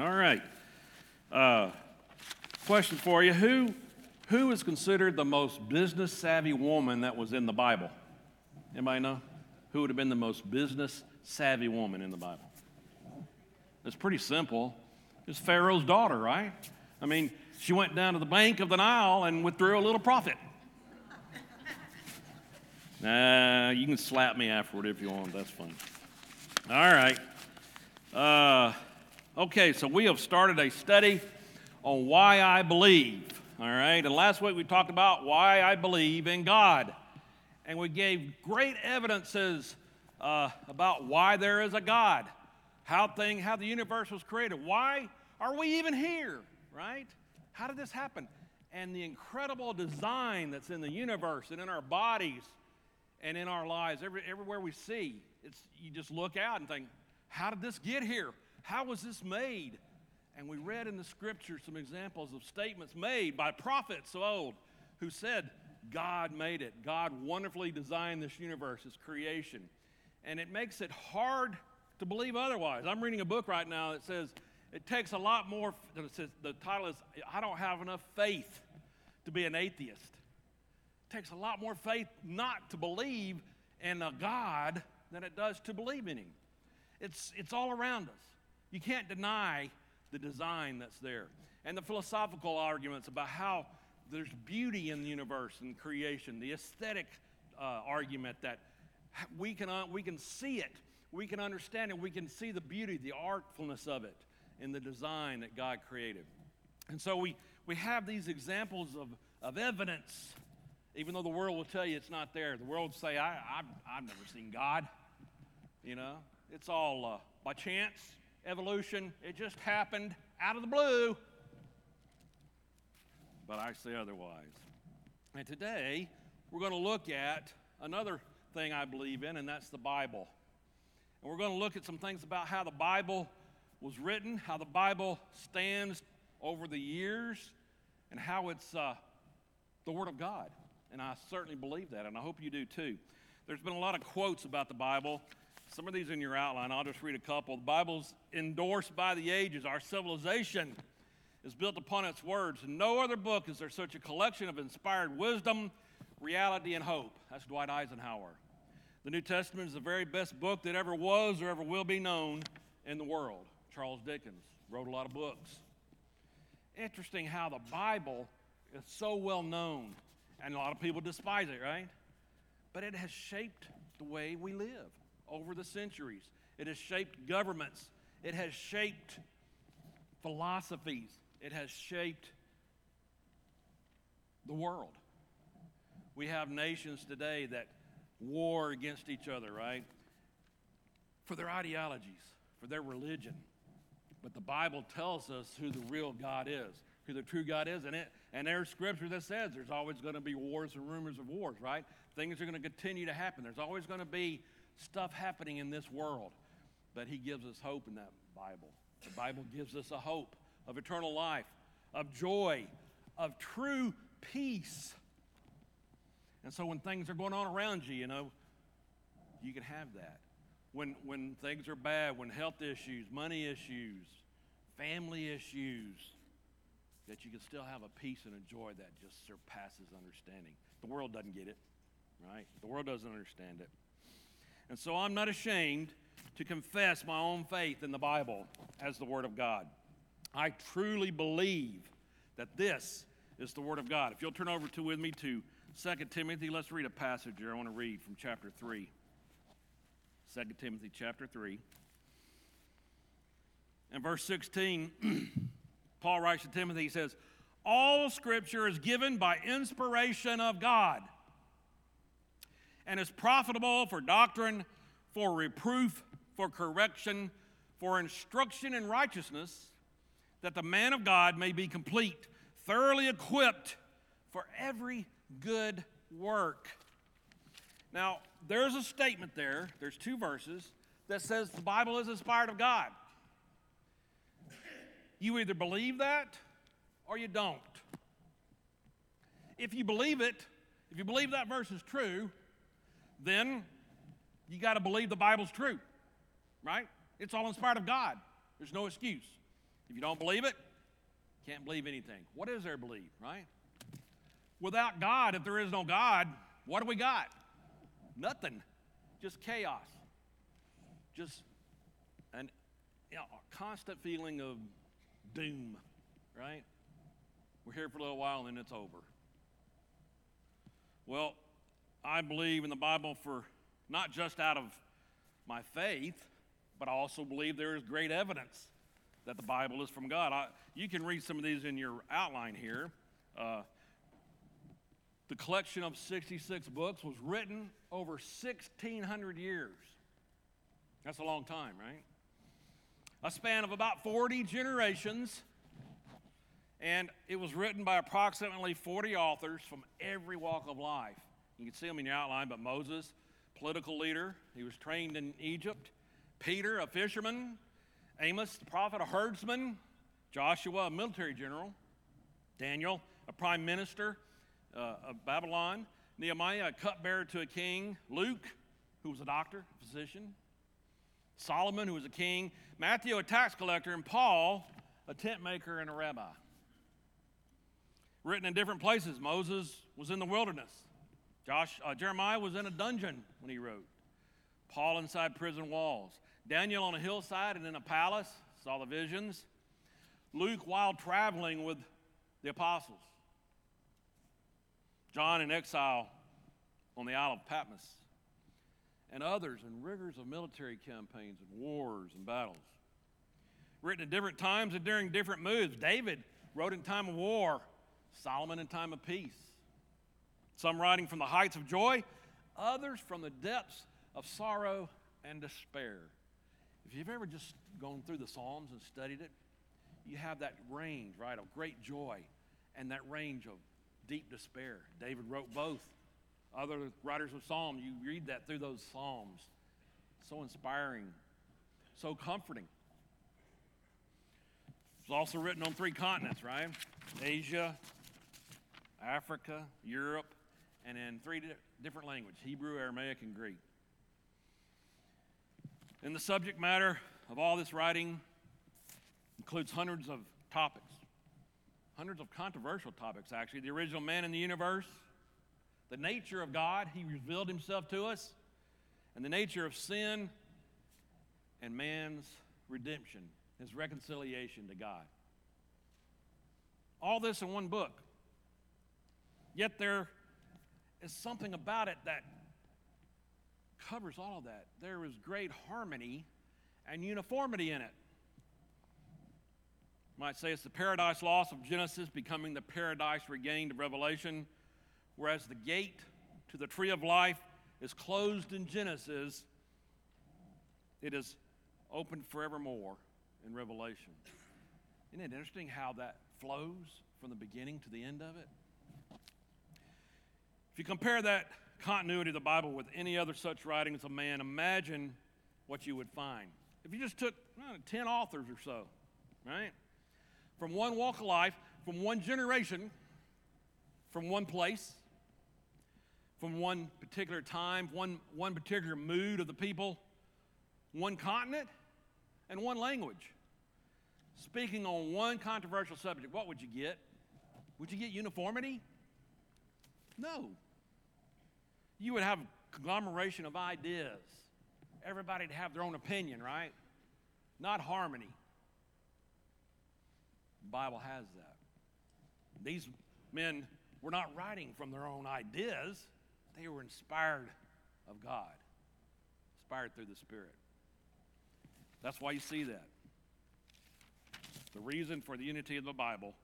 All right. Uh, question for you: Who who is considered the most business savvy woman that was in the Bible? Anybody know? Who would have been the most business savvy woman in the Bible? It's pretty simple. It's Pharaoh's daughter, right? I mean, she went down to the bank of the Nile and withdrew a little profit. Nah, you can slap me afterward if you want. That's fine. All right. Uh, okay, so we have started a study on why I believe. All right, and last week we talked about why I believe in God. And we gave great evidences uh, about why there is a God, how, thing, how the universe was created, why are we even here, right? How did this happen? And the incredible design that's in the universe and in our bodies and in our lives, every, everywhere we see, it's, you just look out and think, how did this get here? How was this made? And we read in the scripture some examples of statements made by prophets of old who said, God made it. God wonderfully designed this universe, this creation. And it makes it hard to believe otherwise. I'm reading a book right now that says it takes a lot more, says, the title is, I don't have enough faith to be an atheist. It takes a lot more faith not to believe in a God than it does to believe in Him. It's, it's all around us. You can't deny the design that's there. And the philosophical arguments about how there's beauty in the universe and creation, the aesthetic uh, argument that we can, uh, we can see it, we can understand it, we can see the beauty, the artfulness of it in the design that God created. And so we, we have these examples of, of evidence, even though the world will tell you it's not there. The world will say, I, I've, I've never seen God. You know, it's all uh, by chance, evolution, it just happened out of the blue but I say otherwise. And today, we're going to look at another thing I believe in, and that's the Bible. And we're going to look at some things about how the Bible was written, how the Bible stands over the years, and how it's uh, the Word of God. And I certainly believe that, and I hope you do too. There's been a lot of quotes about the Bible. Some of these in your outline. I'll just read a couple. The Bible's endorsed by the ages. Our civilization is built upon its words. No other book is there such a collection of inspired wisdom, reality, and hope. That's Dwight Eisenhower. The New Testament is the very best book that ever was or ever will be known in the world. Charles Dickens wrote a lot of books. Interesting how the Bible is so well known, and a lot of people despise it, right? But it has shaped the way we live over the centuries. It has shaped governments, it has shaped philosophies, it has shaped the world. We have nations today that war against each other, right? For their ideologies, for their religion. But the Bible tells us who the real God is, who the true God is. And, it, and there's scripture that says there's always going to be wars and rumors of wars, right? Things are going to continue to happen. There's always going to be stuff happening in this world. But He gives us hope in that Bible. The Bible gives us a hope of eternal life, of joy, of true peace. And so when things are going on around you, you know, you can have that. When, when things are bad, when health issues, money issues, family issues, that you can still have a peace and a joy that just surpasses understanding. The world doesn't get it, right? The world doesn't understand it. And so I'm not ashamed to confess my own faith in the Bible as the Word of God. I truly believe that this is the Word of God. If you'll turn over to with me to 2 Timothy, let's read a passage here I want to read from chapter 3. 2 Timothy chapter 3. And verse 16, Paul writes to Timothy, he says, All scripture is given by inspiration of God and is profitable for doctrine, for reproof, for correction, for instruction in righteousness that the man of God may be complete, thoroughly equipped for every good work. Now, there's a statement there, there's two verses, that says the Bible is inspired of God. You either believe that or you don't. If you believe it, if you believe that verse is true, then you got to believe the Bible's true, right? It's all inspired of God. There's no excuse. If you don't believe it, can't believe anything. What is there to believe, right? Without God, if there is no God, what do we got? Nothing. Just chaos. Just an you know, constant feeling of doom, right? We're here for a little while and then it's over. Well, I believe in the Bible for not just out of my faith, but I also believe there is great evidence that the Bible is from God. I, you can read some of these in your outline here. Uh, the collection of 66 books was written over 1,600 years. That's a long time, right? A span of about 40 generations, and it was written by approximately 40 authors from every walk of life. You can see them in your outline, but Moses, political leader, he was trained in Egypt. Peter, a fisherman. Amos, the prophet, a herdsman. Joshua, a military general. Daniel, a prime minister uh, of Babylon. Nehemiah, a cupbearer to a king. Luke, who was a doctor, a physician. Solomon, who was a king. Matthew, a tax collector. And Paul, a tent maker and a rabbi. Written in different places. Moses was in the wilderness. Josh, uh, Jeremiah was in a dungeon when he wrote. Paul inside prison walls. Daniel on a hillside and in a palace, saw the visions. Luke while traveling with the apostles. John in exile on the Isle of Patmos. And others in rigors of military campaigns and wars and battles. Written at different times and during different moods. David wrote in time of war, Solomon in time of peace. Some writing from the heights of joy, others from the depths of sorrow and despair. If you've ever just gone through the Psalms and studied it, you have that range, right, of great joy and that range of deep despair. David wrote both. Other writers of Psalms, you read that through those Psalms. So inspiring, so comforting. It's also written on three continents, right? Asia, Africa, Europe, and in three different languages Hebrew, Aramaic, and Greek. And the subject matter of all this writing includes hundreds of topics, hundreds of controversial topics, actually. The original man in the universe, the nature of God, He revealed Himself to us, and the nature of sin and man's redemption, His reconciliation to God. All this in one book. Yet there is something about it that covers all of that. There is great harmony and uniformity in it. You might say it's the paradise lost of Genesis becoming the paradise regained of Revelation, whereas the gate to the tree of life is closed in Genesis, it is opened forevermore in Revelation. Isn't it interesting how that flows from the beginning to the end of it? If you compare that continuity of the Bible with any other such writings of man, imagine what you would find. If you just took know, 10 authors or so, right? From one walk of life, from one generation, from one place, from one particular time, one, one particular mood of the people, one continent, and one language. Speaking on one controversial subject, what would you get? Would you get uniformity? No you would have a conglomeration of ideas. Everybody'd have their own opinion, right? Not harmony. The Bible has that. These men were not writing from their own ideas, they were inspired of God, inspired through the Spirit. That's why you see that. The reason for the unity of the Bible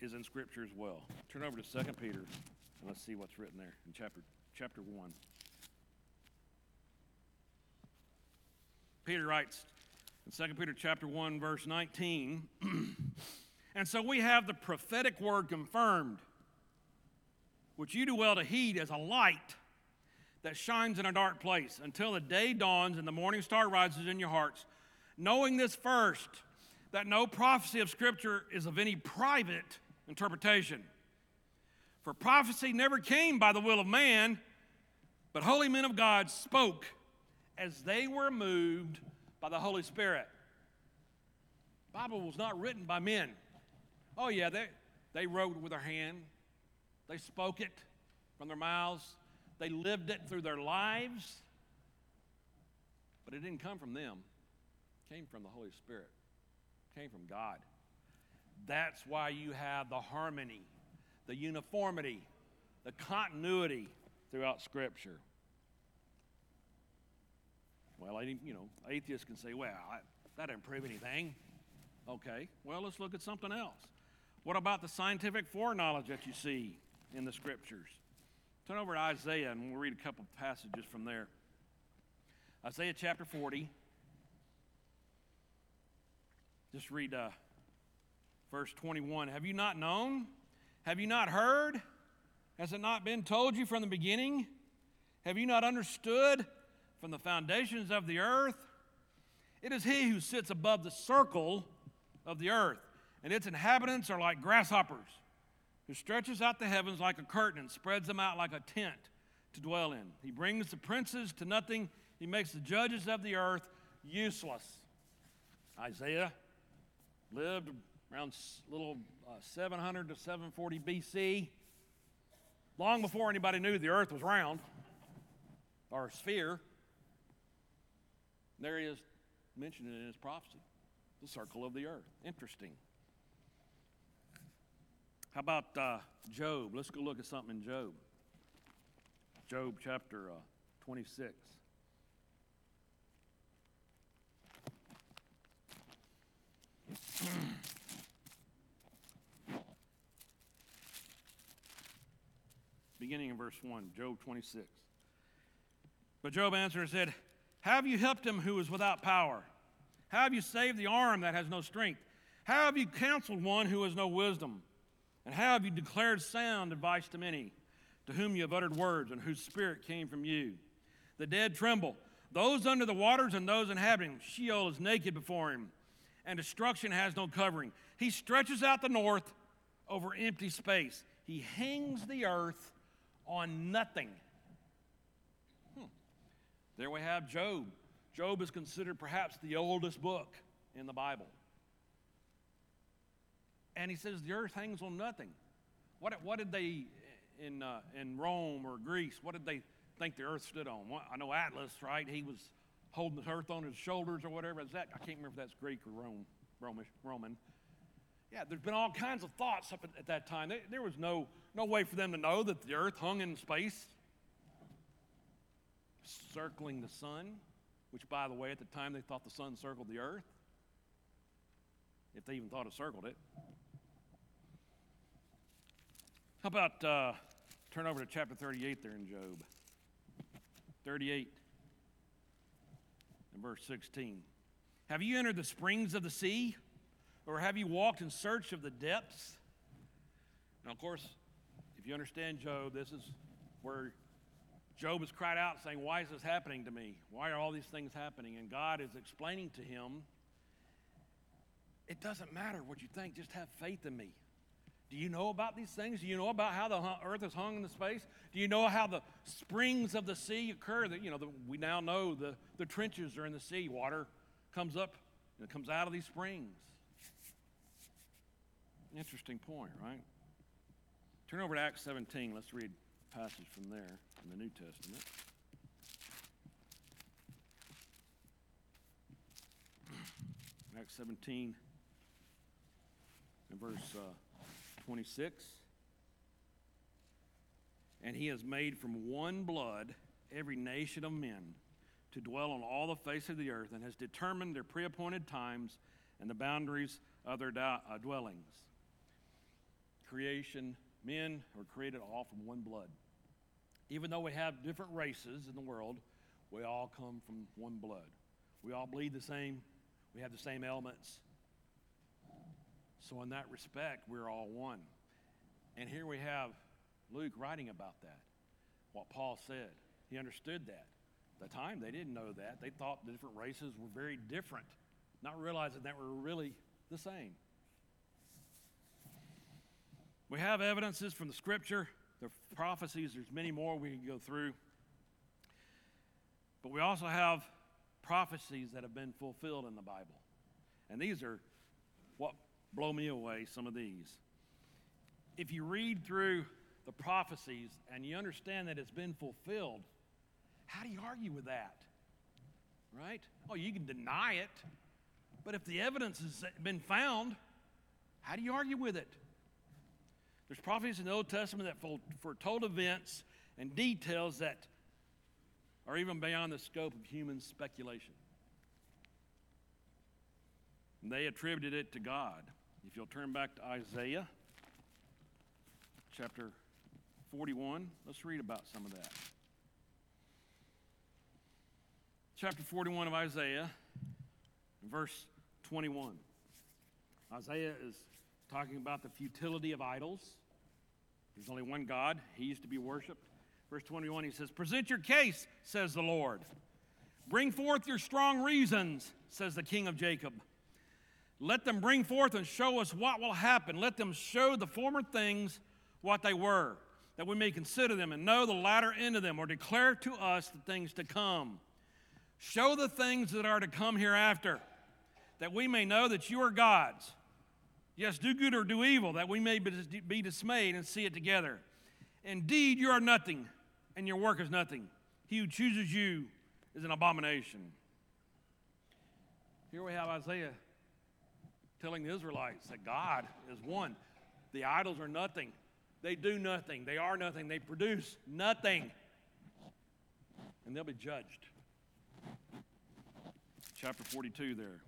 is in Scripture as well. Turn over to 2 Peter let's see what's written there in chapter chapter 1. Peter writes in 2 Peter chapter 1 verse 19, and so we have the prophetic word confirmed, which you do well to heed as a light that shines in a dark place until the day dawns and the morning star rises in your hearts, knowing this first, that no prophecy of Scripture is of any private interpretation. For prophecy never came by the will of man, but holy men of God spoke as they were moved by the Holy Spirit. Bible was not written by men. Oh, yeah, they, they wrote with their hand, they spoke it from their mouths, they lived it through their lives. But it didn't come from them, it came from the Holy Spirit, it came from God. That's why you have the harmony, the uniformity, the continuity throughout Scripture. Well, you know, atheists can say, well, that didn't prove anything. Okay, well, let's look at something else. What about the scientific foreknowledge that you see in the Scriptures? Turn over to Isaiah and we'll read a couple passages from there. Isaiah chapter 40. Just read uh, verse 21. Have you not known? Have you not heard? Has it not been told you from the beginning? Have you not understood from the foundations of the earth? It is he who sits above the circle of the earth, and its inhabitants are like grasshoppers, who stretches out the heavens like a curtain and spreads them out like a tent to dwell in. He brings the princes to nothing, he makes the judges of the earth useless. Isaiah lived around little uh, 700 to 740 BC, long before anybody knew the earth was round or a sphere. There he is mentioned in his prophecy the circle of the earth. Interesting. How about uh, Job? Let's go look at something in Job. Job chapter uh, 26. Beginning in verse 1, Job 26. But Job answered and said, Have you helped him who is without power? Have you saved the arm that has no strength? Have you counseled one who has no wisdom? And how have you declared sound advice to many, to whom you have uttered words, and whose spirit came from you? The dead tremble, those under the waters and those inhabiting. Sheol is naked before him, and destruction has no covering. He stretches out the north over empty space. He hangs the earth on nothing. Hmm. There we have Job Job is considered perhaps the oldest book in the Bible. And he says the earth hangs on nothing. What, what did they in, uh, in Rome or Greece, what did they think the earth stood on? I know Atlas, right? He was holding the earth on his shoulders or whatever. Is that? I can't remember if that's Greek or Rome, Romish, Roman. Yeah, there's been all kinds of thoughts up at, at that time. There, there was no, no way for them to know that the earth hung in space, circling the sun which, by the way, at the time they thought the sun circled the earth, if they even thought it circled it. How about uh, turn over to chapter 38 there in Job? 38 and verse 16. Have you entered the springs of the sea? Or have you walked in search of the depths? Now, of course, if you understand Job, this is where Job has cried out saying, Why is this happening to me? Why are all these things happening? And God is explaining to him, It doesn't matter what you think, just have faith in me. Do you know about these things? Do you know about how the earth is hung in the space? Do you know how the springs of the sea occur? That you know, the, we now know the, the trenches are in the sea. Water comes up and it comes out of these springs. Interesting point, right? Turn over to Acts 17. Let's read passage from there in the New Testament. Acts 17 and verse uh, 26. And he has made from one blood every nation of men to dwell on all the face of the earth and has determined their preappointed times and the boundaries of their uh, dwellings. Creation, men were created all from one blood. Even though we have different races in the world, we all come from one blood. We all bleed the same, we have the same elements. So, in that respect, we're all one. And here we have Luke writing about that, what Paul said. He understood that. At the time, they didn't know that. They thought the different races were very different, not realizing that we're really the same. We have evidences from the scripture the prophecies, there's many more we can go through. But we also have prophecies that have been fulfilled in the Bible. And these are what blow me away, some of these. If you read through the prophecies and you understand that it's been fulfilled, how do you argue with that? Right? Oh, you can deny it, but if the evidence has been found, how do you argue with it? There's prophecies in the Old Testament that foretold events and details that are even beyond the scope of human speculation. And they attributed it to God. If you'll turn back to Isaiah chapter 41, let's read about some of that. Chapter 41 of Isaiah, verse 21. Isaiah is talking about the futility of idols. There's only one God, He used to be worshiped. Verse 21, he says, Present your case, says the Lord. Bring forth your strong reasons, says the King of Jacob. Let them bring forth and show us what will happen. Let them show the former things what they were, that we may consider them and know the latter end of them, or declare to us the things to come. Show the things that are to come hereafter, that we may know that you are God's. Yes, do good or do evil, that we may be dismayed and see it together. Indeed, you are nothing, and your work is nothing. He who chooses you is an abomination. Here we have Isaiah telling the Israelites that God is one. The idols are nothing. They do nothing. They are nothing. They produce nothing. And they'll be judged. Chapter 42 there.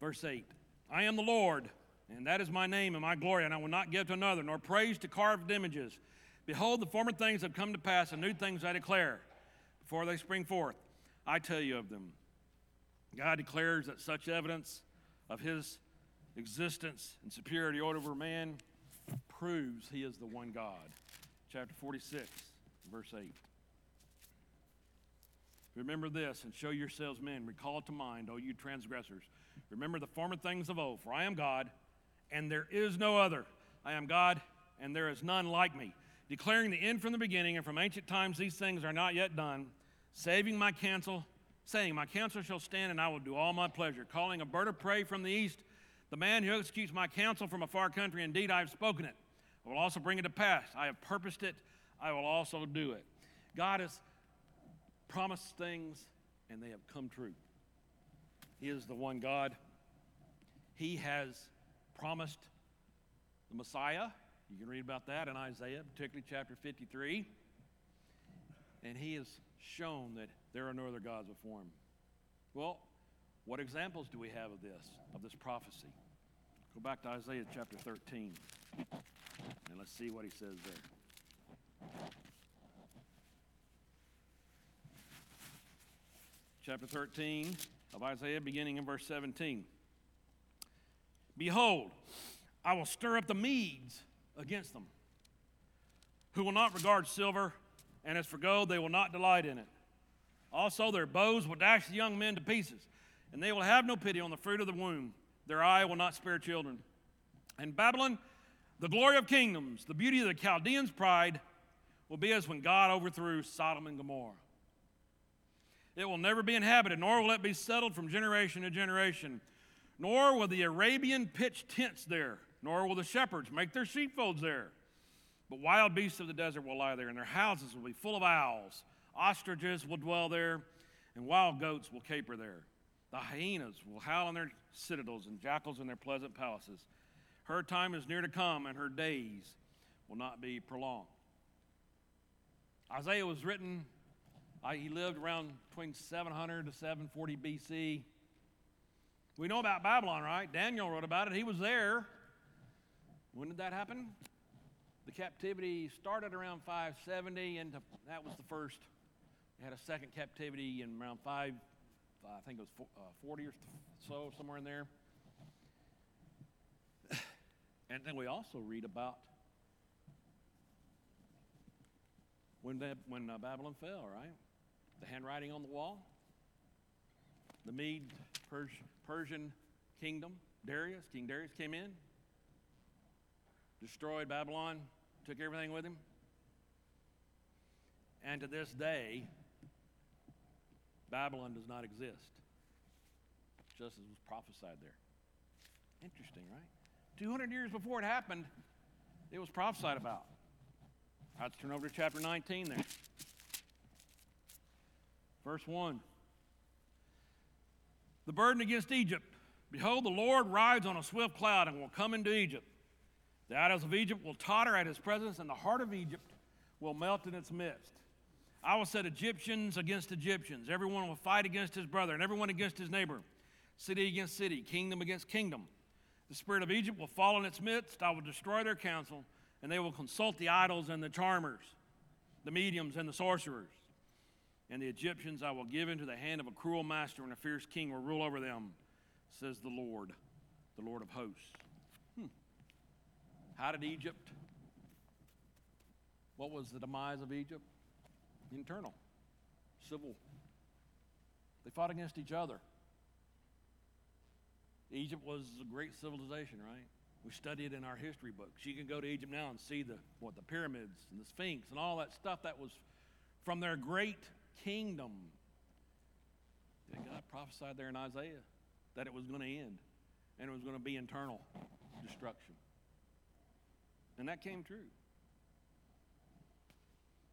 Verse 8 I am the Lord and that is my name and my glory, and I will not give to another, nor praise to carved images. Behold, the former things have come to pass, and new things I declare before they spring forth. I tell you of them. God declares that such evidence of his existence and superiority over man proves he is the one God. Chapter 46, verse 8. Remember this and show yourselves men. Recall to mind, O you transgressors. Remember the former things of old, for I am God and there is no other. I am God, and there is none like me. Declaring the end from the beginning, and from ancient times these things are not yet done, saving my counsel, saying, My counsel shall stand, and I will do all my pleasure. Calling a bird of prey from the east, the man who executes my counsel from a far country, indeed I have spoken it. I will also bring it to pass. I have purposed it, I will also do it. God has promised things, and they have come true. He is the one God. He has promised the Messiah. You can read about that in Isaiah, particularly chapter 53. And he has shown that there are no other gods before him. Well, what examples do we have of this, of this prophecy? Go back to Isaiah chapter 13, and let's see what he says there. Chapter 13 of Isaiah, beginning in verse 17. Behold, I will stir up the Medes against them, who will not regard silver, and as for gold, they will not delight in it. Also, their bows will dash the young men to pieces, and they will have no pity on the fruit of the womb. Their eye will not spare children. And Babylon, the glory of kingdoms, the beauty of the Chaldeans' pride, will be as when God overthrew Sodom and Gomorrah. It will never be inhabited, nor will it be settled from generation to generation nor will the Arabian pitch tents there, nor will the shepherds make their sheepfolds there. But wild beasts of the desert will lie there, and their houses will be full of owls. Ostriches will dwell there, and wild goats will caper there. The hyenas will howl in their citadels, and jackals in their pleasant palaces. Her time is near to come, and her days will not be prolonged. Isaiah was written, he lived around between 700 to 740 BC. We know about Babylon, right? Daniel wrote about it. He was there. When did that happen? The captivity started around 570, and that was the first. They had a second captivity in around 5, I think it was 40 or so, somewhere in there. And then we also read about when, when uh, Babylon fell, right? The handwriting on the wall. The Mede Persian kingdom, Darius, King Darius came in, destroyed Babylon, took everything with him. And to this day, Babylon does not exist, just as was prophesied there. Interesting, right? 200 years before it happened, it was prophesied about. Let's turn over to chapter 19 there. Verse 1. The burden against Egypt. Behold, the Lord rides on a swift cloud and will come into Egypt. The idols of Egypt will totter at his presence, and the heart of Egypt will melt in its midst. I will set Egyptians against Egyptians. Everyone will fight against his brother, and everyone against his neighbor, city against city, kingdom against kingdom. The spirit of Egypt will fall in its midst. I will destroy their counsel, and they will consult the idols and the charmers, the mediums and the sorcerers. And the Egyptians I will give into the hand of a cruel master, and a fierce king will rule over them, says the Lord, the Lord of hosts. Hmm. How did Egypt? What was the demise of Egypt? Internal, civil. They fought against each other. Egypt was a great civilization, right? We study it in our history books. You can go to Egypt now and see the what the pyramids and the Sphinx and all that stuff that was from their great kingdom. And God prophesied there in Isaiah that it was going to end and it was going to be internal destruction. And that came true.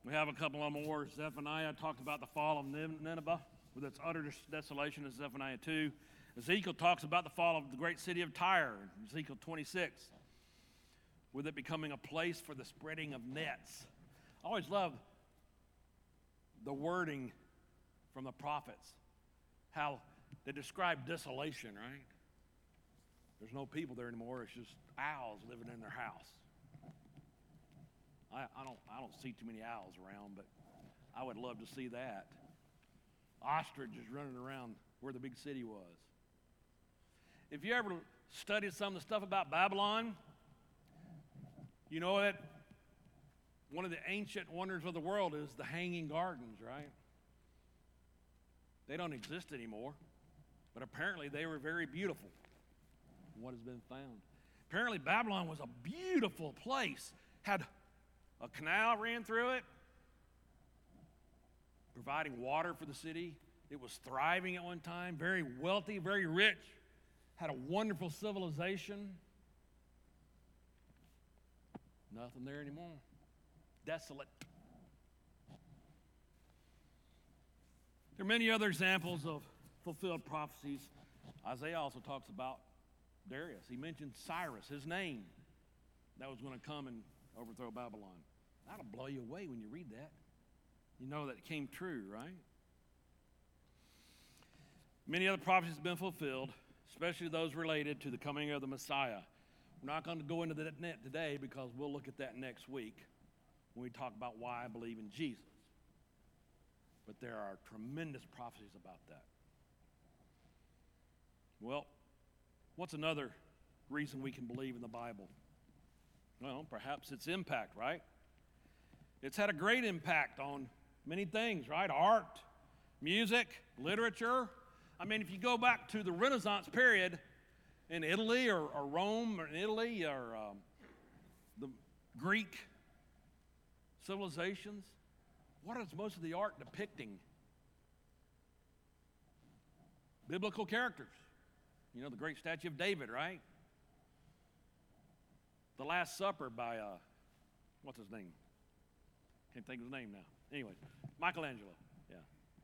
We have a couple of more. Zephaniah talked about the fall of Nineveh with its utter desolation in Zephaniah 2. Ezekiel talks about the fall of the great city of Tyre Ezekiel 26, with it becoming a place for the spreading of nets. I always love the wording from the prophets, how they describe desolation, right? There's no people there anymore, it's just owls living in their house. I, I, don't, I don't see too many owls around, but I would love to see that. Ostriches running around where the big city was. If you ever studied some of the stuff about Babylon, you know that one of the ancient wonders of the world is the Hanging Gardens, right? They don't exist anymore, but apparently they were very beautiful. What has been found? Apparently, Babylon was a beautiful place, had a canal ran through it, providing water for the city. It was thriving at one time, very wealthy, very rich, had a wonderful civilization. Nothing there anymore. Desolate. There are many other examples of fulfilled prophecies. Isaiah also talks about Darius. He mentioned Cyrus, his name, that was going to come and overthrow Babylon. That'll blow you away when you read that. You know that it came true, right? Many other prophecies have been fulfilled, especially those related to the coming of the Messiah. We're not going to go into that net today because we'll look at that next week when we talk about why I believe in Jesus. But there are tremendous prophecies about that. Well, what's another reason we can believe in the Bible? Well, perhaps its impact, right? It's had a great impact on many things, right? Art, music, literature. I mean, if you go back to the Renaissance period in Italy or, or Rome or in Italy or um, the Greek civilizations, what is most of the art depicting? Biblical characters. You know, the great statue of David, right? The Last Supper by, uh, what's his name? Can't think of his name now. Anyway, Michelangelo. Yeah.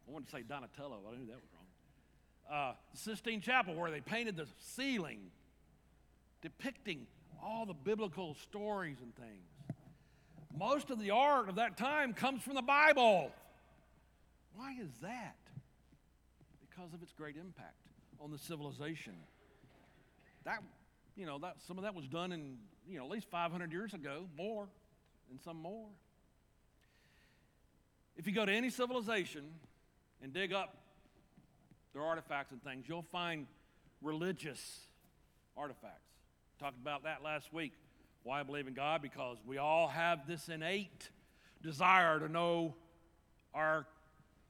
I wanted to say Donatello, I knew that was wrong. Uh, the Sistine Chapel, where they painted the ceiling depicting all the biblical stories and things. Most of the art of that time comes from the Bible. Why is that? Because of its great impact on the civilization. That, you know, that, some of that was done in, you know, at least 500 years ago, more, and some more. If you go to any civilization and dig up their artifacts and things, you'll find religious artifacts. Talked about that last week. Why I believe in God? Because we all have this innate desire to know our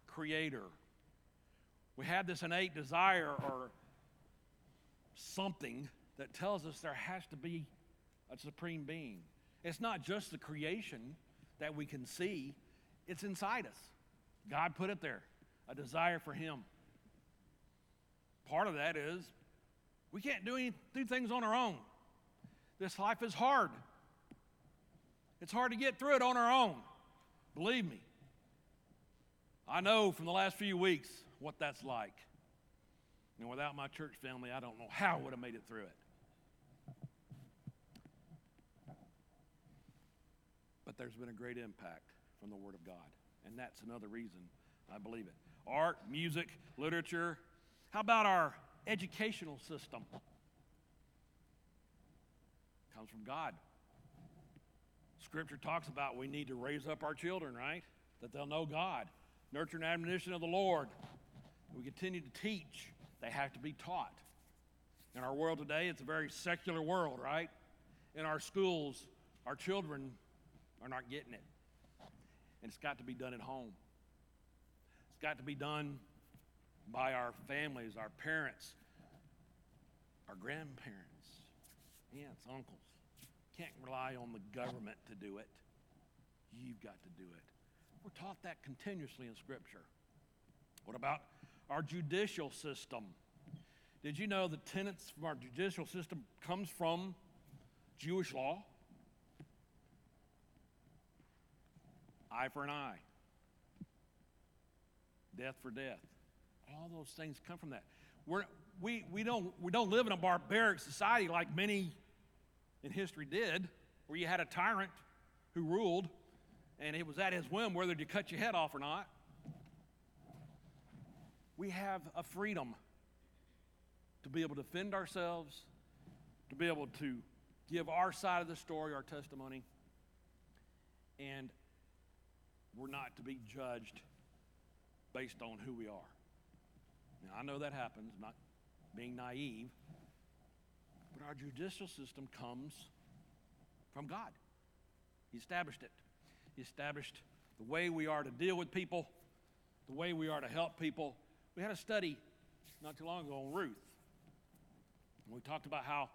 Creator. We have this innate desire or something that tells us there has to be a supreme being. It's not just the creation that we can see, it's inside us. God put it there, a desire for Him. Part of that is We can't do, any, do things on our own. This life is hard. It's hard to get through it on our own. Believe me. I know from the last few weeks what that's like. And without my church family, I don't know how I would have made it through it. But there's been a great impact from the Word of God. And that's another reason I believe it. Art, music, literature. How about our educational system? Comes from God. Scripture talks about we need to raise up our children, right? That they'll know God, nurture and admonition of the Lord. We continue to teach. They have to be taught. In our world today, it's a very secular world, right? In our schools, our children are not getting it. And it's got to be done at home. It's got to be done by our families, our parents, our grandparents, aunts, uncles. Can't rely on the government to do it. You've got to do it. We're taught that continuously in Scripture. What about our judicial system? Did you know the tenets from our judicial system comes from Jewish law? Eye for an eye, death for death. All those things come from that. We're, we, we, don't, we don't live in a barbaric society like many in history did, where you had a tyrant who ruled, and it was at his whim whether to cut your head off or not. We have a freedom to be able to defend ourselves, to be able to give our side of the story, our testimony, and we're not to be judged based on who we are. Now, I know that happens, not being naive, but our judicial system comes from God. He established it. He established the way we are to deal with people, the way we are to help people. We had a study not too long ago on Ruth. And we talked about how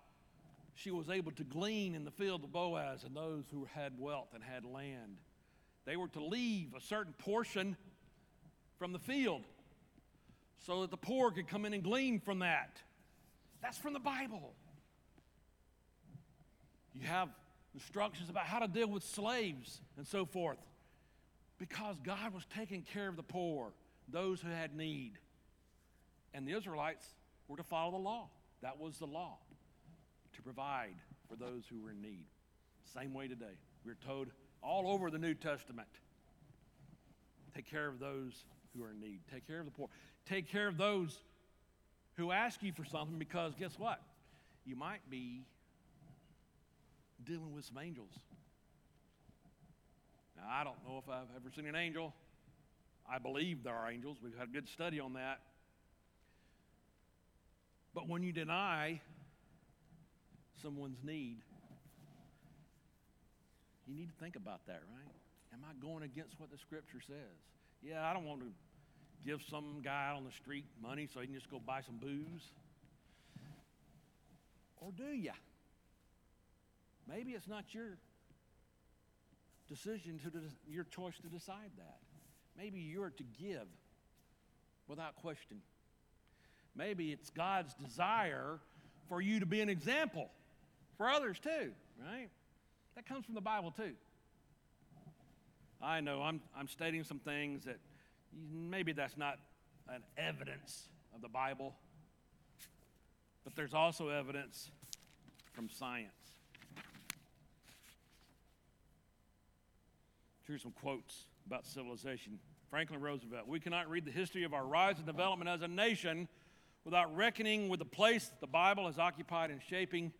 she was able to glean in the field of Boaz and those who had wealth and had land. They were to leave a certain portion from the field so that the poor could come in and glean from that. That's from the Bible. You have instructions about how to deal with slaves and so forth because God was taking care of the poor, those who had need. And the Israelites were to follow the law. That was the law, to provide for those who were in need. Same way today. We're told all over the New Testament take care of those who are in need, take care of the poor, take care of those who ask you for something because guess what? You might be dealing with some angels. Now, I don't know if I've ever seen an angel. I believe there are angels. We've had a good study on that. But when you deny someone's need, you need to think about that, right? Am I going against what the scripture says? Yeah, I don't want to give some guy on the street money so he can just go buy some booze. Or do you? Maybe it's not your decision to your choice to decide that. Maybe you're to give without question. Maybe it's God's desire for you to be an example for others too, right? That comes from the Bible too. I know I'm, I'm stating some things that maybe that's not an evidence of the Bible, but there's also evidence from science. Here's some quotes about civilization. Franklin Roosevelt We cannot read the history of our rise and development as a nation without reckoning with the place the Bible has occupied in shaping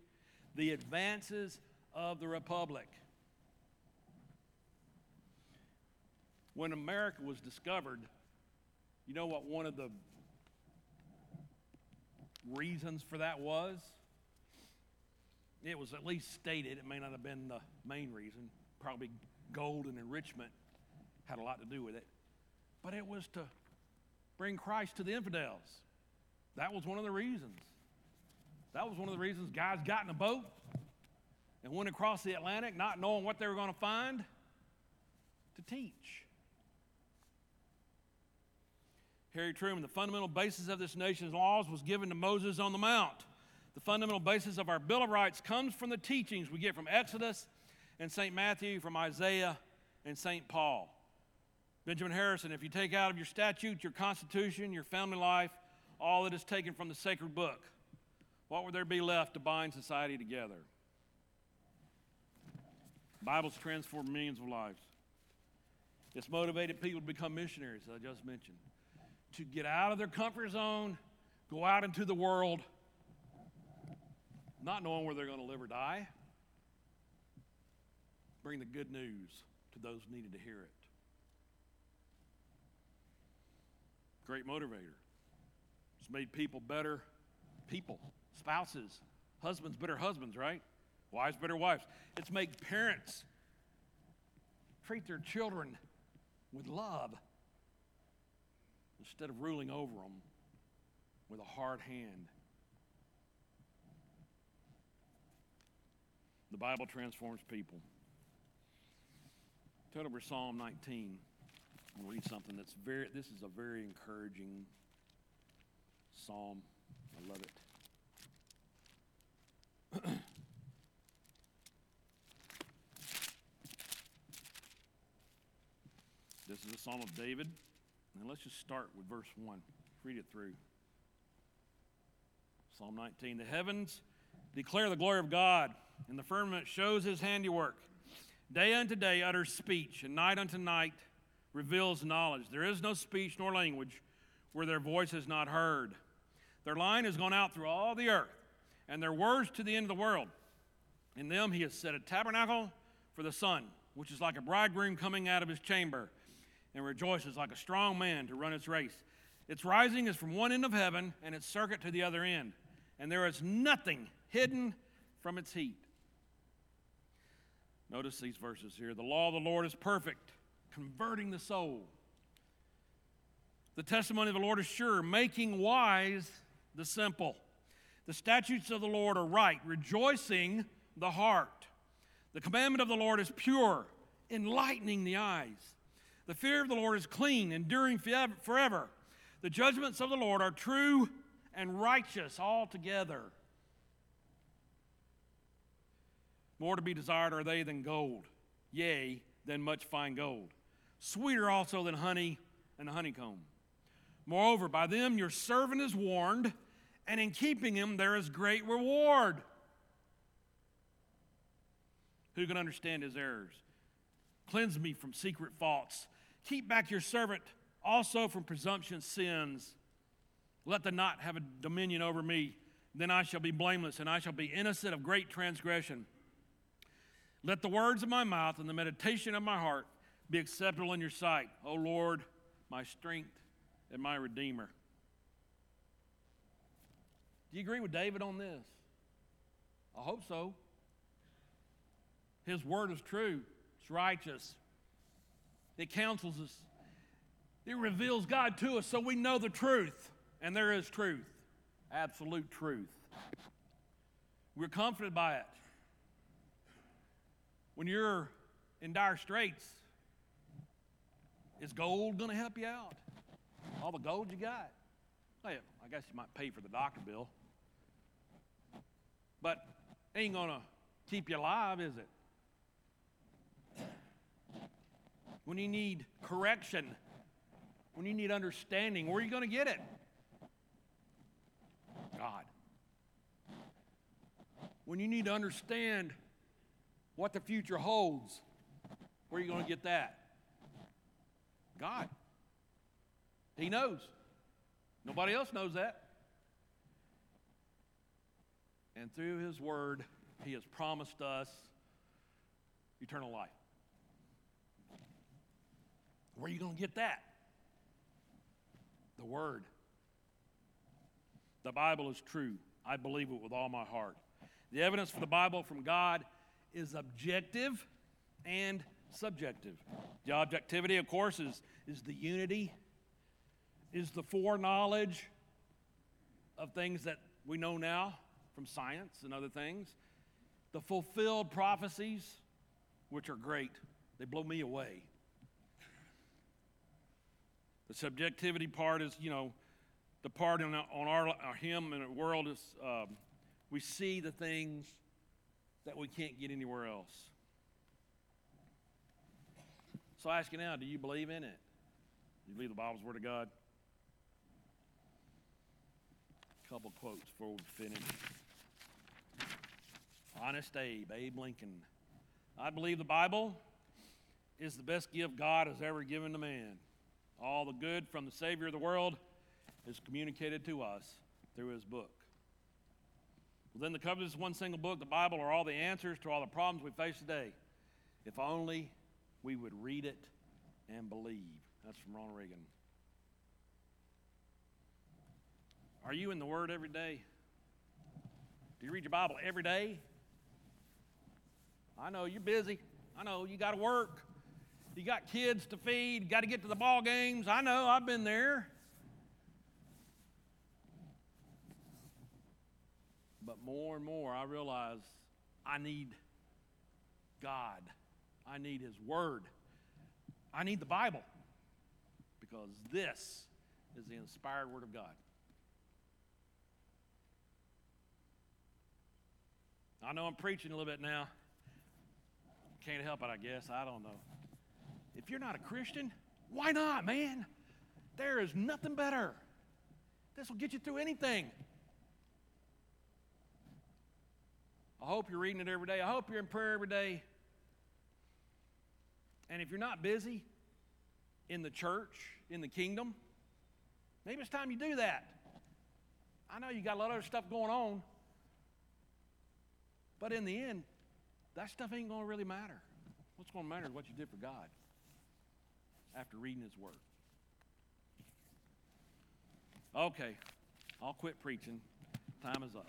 the advances of the Republic. When America was discovered, you know what one of the reasons for that was? It was at least stated, it may not have been the main reason, probably gold and enrichment had a lot to do with it. But it was to bring Christ to the infidels. That was one of the reasons. That was one of the reasons guys got in a boat and went across the Atlantic not knowing what they were going to find to teach. Harry Truman, the fundamental basis of this nation's laws was given to Moses on the Mount. The fundamental basis of our Bill of Rights comes from the teachings we get from Exodus and St. Matthew, from Isaiah and St. Paul. Benjamin Harrison, if you take out of your statutes, your constitution, your family life, all that is taken from the sacred book, what would there be left to bind society together? The Bible's transformed millions of lives. It's motivated people to become missionaries, as I just mentioned, to get out of their comfort zone, go out into the world, not knowing where they're going to live or die. Bring the good news to those needed to hear it. Great motivator. It's made people better people, spouses, husbands better husbands, right? Wives better wives. It's made parents treat their children with love instead of ruling over them with a hard hand. The Bible transforms people. Turn over Psalm 19 and read something that's very, this is a very encouraging psalm. I love it. this is a psalm of David. And let's just start with verse 1. Read it through. Psalm 19 The heavens declare the glory of God, and the firmament shows his handiwork. Day unto day utters speech, and night unto night reveals knowledge. There is no speech nor language where their voice is not heard. Their line has gone out through all the earth, and their words to the end of the world. In them he has set a tabernacle for the sun, which is like a bridegroom coming out of his chamber, and rejoices like a strong man to run its race. Its rising is from one end of heaven, and its circuit to the other end, and there is nothing hidden from its heat. Notice these verses here. The law of the Lord is perfect, converting the soul. The testimony of the Lord is sure, making wise the simple. The statutes of the Lord are right, rejoicing the heart. The commandment of the Lord is pure, enlightening the eyes. The fear of the Lord is clean, enduring forever. The judgments of the Lord are true and righteous altogether. More to be desired are they than gold, yea, than much fine gold. Sweeter also than honey and the honeycomb. Moreover, by them your servant is warned, and in keeping him there is great reward. Who can understand his errors? Cleanse me from secret faults. Keep back your servant also from presumption sins. Let the not have a dominion over me. Then I shall be blameless, and I shall be innocent of great transgression. Let the words of my mouth and the meditation of my heart be acceptable in your sight, O Lord, my strength and my Redeemer. Do you agree with David on this? I hope so. His word is true, it's righteous, it counsels us, it reveals God to us so we know the truth. And there is truth, absolute truth. We're comforted by it. When you're in dire straits, is gold going to help you out? All the gold you got? Well, I guess you might pay for the doctor bill. But ain't going to keep you alive, is it? When you need correction, when you need understanding, where are you going to get it? God. When you need to understand what the future holds, where are you going to get that? God. He knows. Nobody else knows that. And through His Word, He has promised us eternal life. Where are you going to get that? The Word. The Bible is true. I believe it with all my heart. The evidence for the Bible from God is objective and subjective. The objectivity, of course, is, is the unity, is the foreknowledge of things that we know now from science and other things. The fulfilled prophecies, which are great, they blow me away. The subjectivity part is, you know, the part on our, our hymn and the world is um, we see the things that we can't get anywhere else. So I ask you now do you believe in it? Do you believe the Bible's Word of God? A couple quotes before we finish. Honest Abe, Abe Lincoln. I believe the Bible is the best gift God has ever given to man. All the good from the Savior of the world is communicated to us through his book. Within the cover of one single book, the Bible, are all the answers to all the problems we face today. If only we would read it and believe. That's from Ronald Reagan. Are you in the Word every day? Do you read your Bible every day? I know you're busy. I know you got to work. You got kids to feed. Got to get to the ball games. I know, I've been there. But more and more, I realize I need God. I need His Word. I need the Bible because this is the inspired Word of God. I know I'm preaching a little bit now. Can't help it, I guess. I don't know. If you're not a Christian, why not, man? There is nothing better. This will get you through anything. I hope you're reading it every day. I hope you're in prayer every day. And if you're not busy in the church, in the kingdom, maybe it's time you do that. I know you got a lot of other stuff going on, but in the end, that stuff ain't going to really matter. What's going to matter is what you did for God after reading His Word. Okay, I'll quit preaching. Time is up.